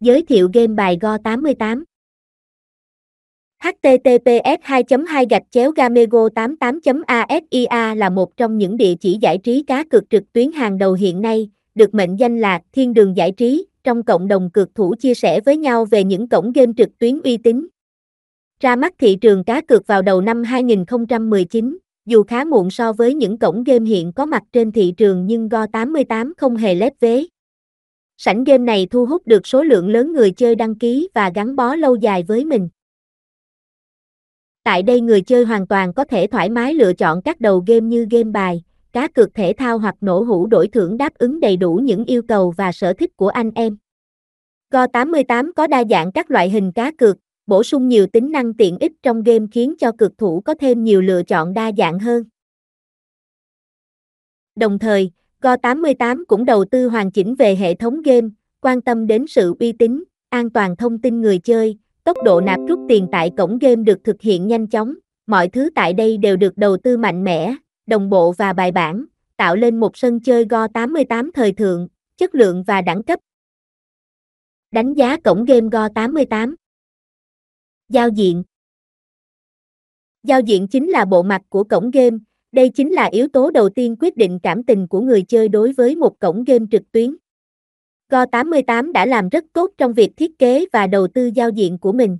Giới thiệu game bài Go 88 https 2 2 gạch chéo gamego 88 asia là một trong những địa chỉ giải trí cá cược trực tuyến hàng đầu hiện nay, được mệnh danh là thiên đường giải trí, trong cộng đồng cược thủ chia sẻ với nhau về những cổng game trực tuyến uy tín. Ra mắt thị trường cá cược vào đầu năm 2019, dù khá muộn so với những cổng game hiện có mặt trên thị trường nhưng Go88 không hề lép vế. Sảnh game này thu hút được số lượng lớn người chơi đăng ký và gắn bó lâu dài với mình. Tại đây người chơi hoàn toàn có thể thoải mái lựa chọn các đầu game như game bài, cá cược thể thao hoặc nổ hũ đổi thưởng đáp ứng đầy đủ những yêu cầu và sở thích của anh em. Go88 có đa dạng các loại hình cá cược, bổ sung nhiều tính năng tiện ích trong game khiến cho cực thủ có thêm nhiều lựa chọn đa dạng hơn. Đồng thời, Go88 cũng đầu tư hoàn chỉnh về hệ thống game, quan tâm đến sự uy tín, an toàn thông tin người chơi, tốc độ nạp rút tiền tại cổng game được thực hiện nhanh chóng, mọi thứ tại đây đều được đầu tư mạnh mẽ, đồng bộ và bài bản, tạo lên một sân chơi Go88 thời thượng, chất lượng và đẳng cấp. Đánh giá cổng game Go88 Giao diện Giao diện chính là bộ mặt của cổng game, đây chính là yếu tố đầu tiên quyết định cảm tình của người chơi đối với một cổng game trực tuyến. Go88 đã làm rất tốt trong việc thiết kế và đầu tư giao diện của mình.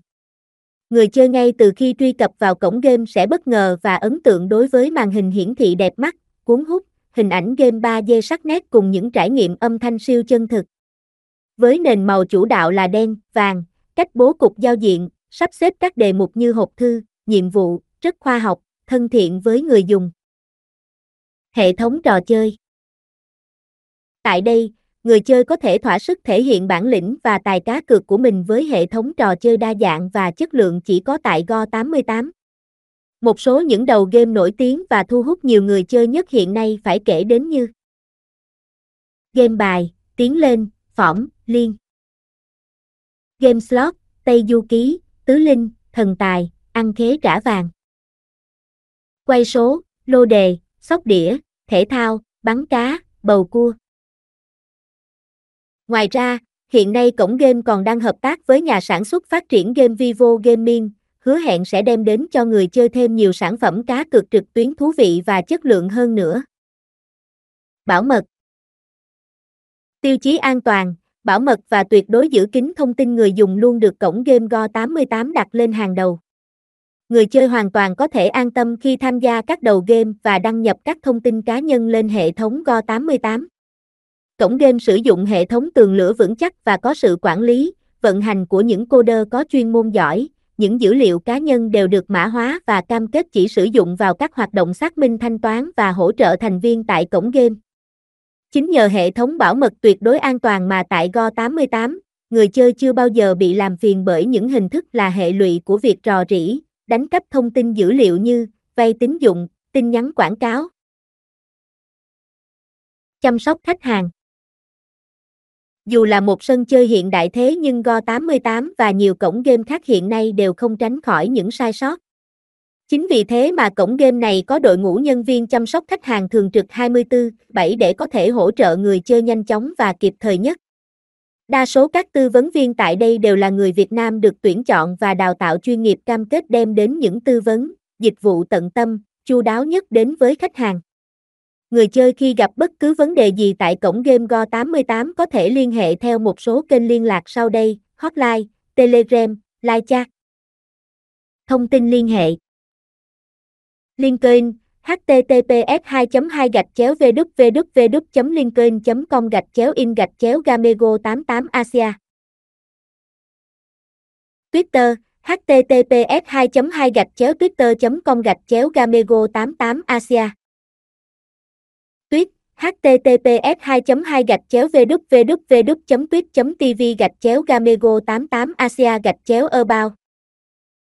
Người chơi ngay từ khi truy cập vào cổng game sẽ bất ngờ và ấn tượng đối với màn hình hiển thị đẹp mắt, cuốn hút, hình ảnh game 3D sắc nét cùng những trải nghiệm âm thanh siêu chân thực. Với nền màu chủ đạo là đen, vàng, cách bố cục giao diện, sắp xếp các đề mục như hộp thư, nhiệm vụ, rất khoa học, thân thiện với người dùng. Hệ thống trò chơi. Tại đây, người chơi có thể thỏa sức thể hiện bản lĩnh và tài cá cược của mình với hệ thống trò chơi đa dạng và chất lượng chỉ có tại Go88. Một số những đầu game nổi tiếng và thu hút nhiều người chơi nhất hiện nay phải kể đến như Game bài, tiến lên, phỏng, liên. Game slot, Tây Du Ký, Tứ Linh, Thần Tài, Ăn Khế Trả Vàng. Quay số, lô đề, sóc đĩa, thể thao, bắn cá, bầu cua Ngoài ra, hiện nay cổng game còn đang hợp tác với nhà sản xuất phát triển game Vivo Gaming, hứa hẹn sẽ đem đến cho người chơi thêm nhiều sản phẩm cá cược trực tuyến thú vị và chất lượng hơn nữa. Bảo mật Tiêu chí an toàn, bảo mật và tuyệt đối giữ kín thông tin người dùng luôn được cổng game Go88 đặt lên hàng đầu. Người chơi hoàn toàn có thể an tâm khi tham gia các đầu game và đăng nhập các thông tin cá nhân lên hệ thống Go88. Cổng game sử dụng hệ thống tường lửa vững chắc và có sự quản lý, vận hành của những coder có chuyên môn giỏi, những dữ liệu cá nhân đều được mã hóa và cam kết chỉ sử dụng vào các hoạt động xác minh thanh toán và hỗ trợ thành viên tại cổng game. Chính nhờ hệ thống bảo mật tuyệt đối an toàn mà tại Go88, người chơi chưa bao giờ bị làm phiền bởi những hình thức là hệ lụy của việc rò rỉ, đánh cắp thông tin dữ liệu như vay tín dụng, tin nhắn quảng cáo. Chăm sóc khách hàng dù là một sân chơi hiện đại thế nhưng Go88 và nhiều cổng game khác hiện nay đều không tránh khỏi những sai sót. Chính vì thế mà cổng game này có đội ngũ nhân viên chăm sóc khách hàng thường trực 24/7 để có thể hỗ trợ người chơi nhanh chóng và kịp thời nhất. Đa số các tư vấn viên tại đây đều là người Việt Nam được tuyển chọn và đào tạo chuyên nghiệp cam kết đem đến những tư vấn, dịch vụ tận tâm, chu đáo nhất đến với khách hàng. Người chơi khi gặp bất cứ vấn đề gì tại cổng game Go88 có thể liên hệ theo một số kênh liên lạc sau đây, hotline, telegram, live chat. Thông tin liên hệ LinkedIn https 2 2 gạch chéo www linkedin com gạch chéo in gạch chéo gamego 88 asia. Twitter https 2 2 gạch chéo twitter com gạch chéo gamego 88 asia. Https 2 2 gạch chéo www tweet tv gạch chéo gamego 88 asia gạch chéo about